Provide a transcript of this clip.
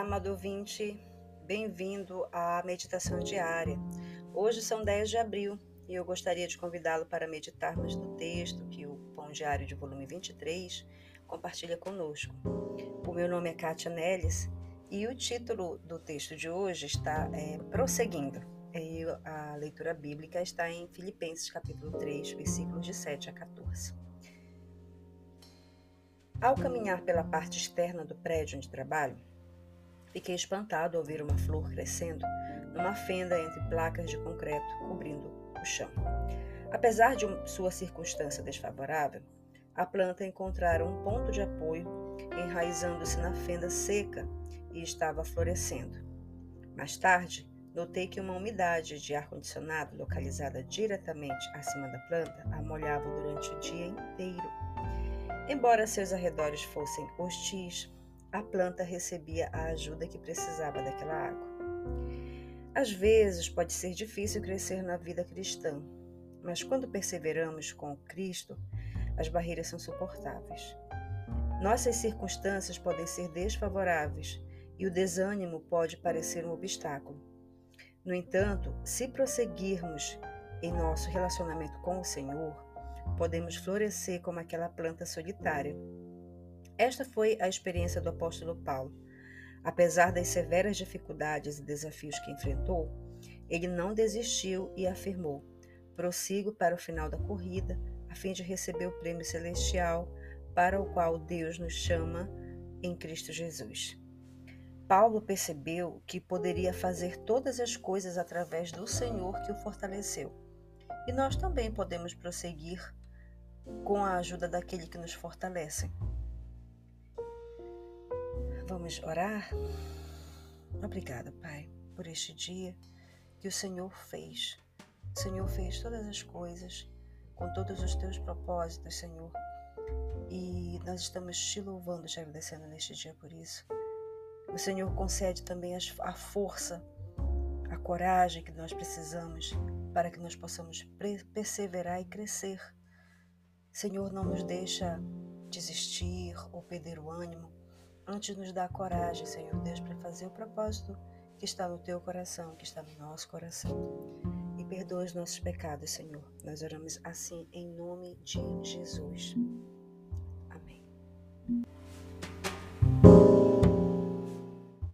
amado ouvinte, bem-vindo à meditação diária. Hoje são 10 de abril e eu gostaria de convidá-lo para meditarmos no texto que o Pão Diário de volume 23 compartilha conosco. O meu nome é Kátia Neles e o título do texto de hoje está é, Prosseguindo. E a leitura bíblica está em Filipenses capítulo 3, versículos de 7 a 14. Ao caminhar pela parte externa do prédio onde trabalho, fiquei espantado ao ver uma flor crescendo numa fenda entre placas de concreto cobrindo o chão. Apesar de sua circunstância desfavorável, a planta encontrara um ponto de apoio, enraizando-se na fenda seca e estava florescendo. Mais tarde, notei que uma umidade de ar-condicionado localizada diretamente acima da planta a molhava durante o dia inteiro. Embora seus arredores fossem hostis, a planta recebia a ajuda que precisava daquela água. Às vezes pode ser difícil crescer na vida cristã, mas quando perseveramos com Cristo, as barreiras são suportáveis. Nossas circunstâncias podem ser desfavoráveis e o desânimo pode parecer um obstáculo. No entanto, se prosseguirmos em nosso relacionamento com o Senhor, podemos florescer como aquela planta solitária. Esta foi a experiência do apóstolo Paulo. Apesar das severas dificuldades e desafios que enfrentou, ele não desistiu e afirmou: prossigo para o final da corrida, a fim de receber o prêmio celestial para o qual Deus nos chama em Cristo Jesus. Paulo percebeu que poderia fazer todas as coisas através do Senhor que o fortaleceu. E nós também podemos prosseguir com a ajuda daquele que nos fortalece. Vamos orar? Obrigada, Pai, por este dia que o Senhor fez. O Senhor fez todas as coisas com todos os teus propósitos, Senhor. E nós estamos te louvando, te agradecendo neste dia por isso. O Senhor concede também a força, a coragem que nós precisamos para que nós possamos perseverar e crescer. Senhor, não nos deixa desistir ou perder o ânimo. Antes nos dá coragem, Senhor Deus, para fazer o propósito que está no teu coração, que está no nosso coração. E perdoa os nossos pecados, Senhor. Nós oramos assim em nome de Jesus.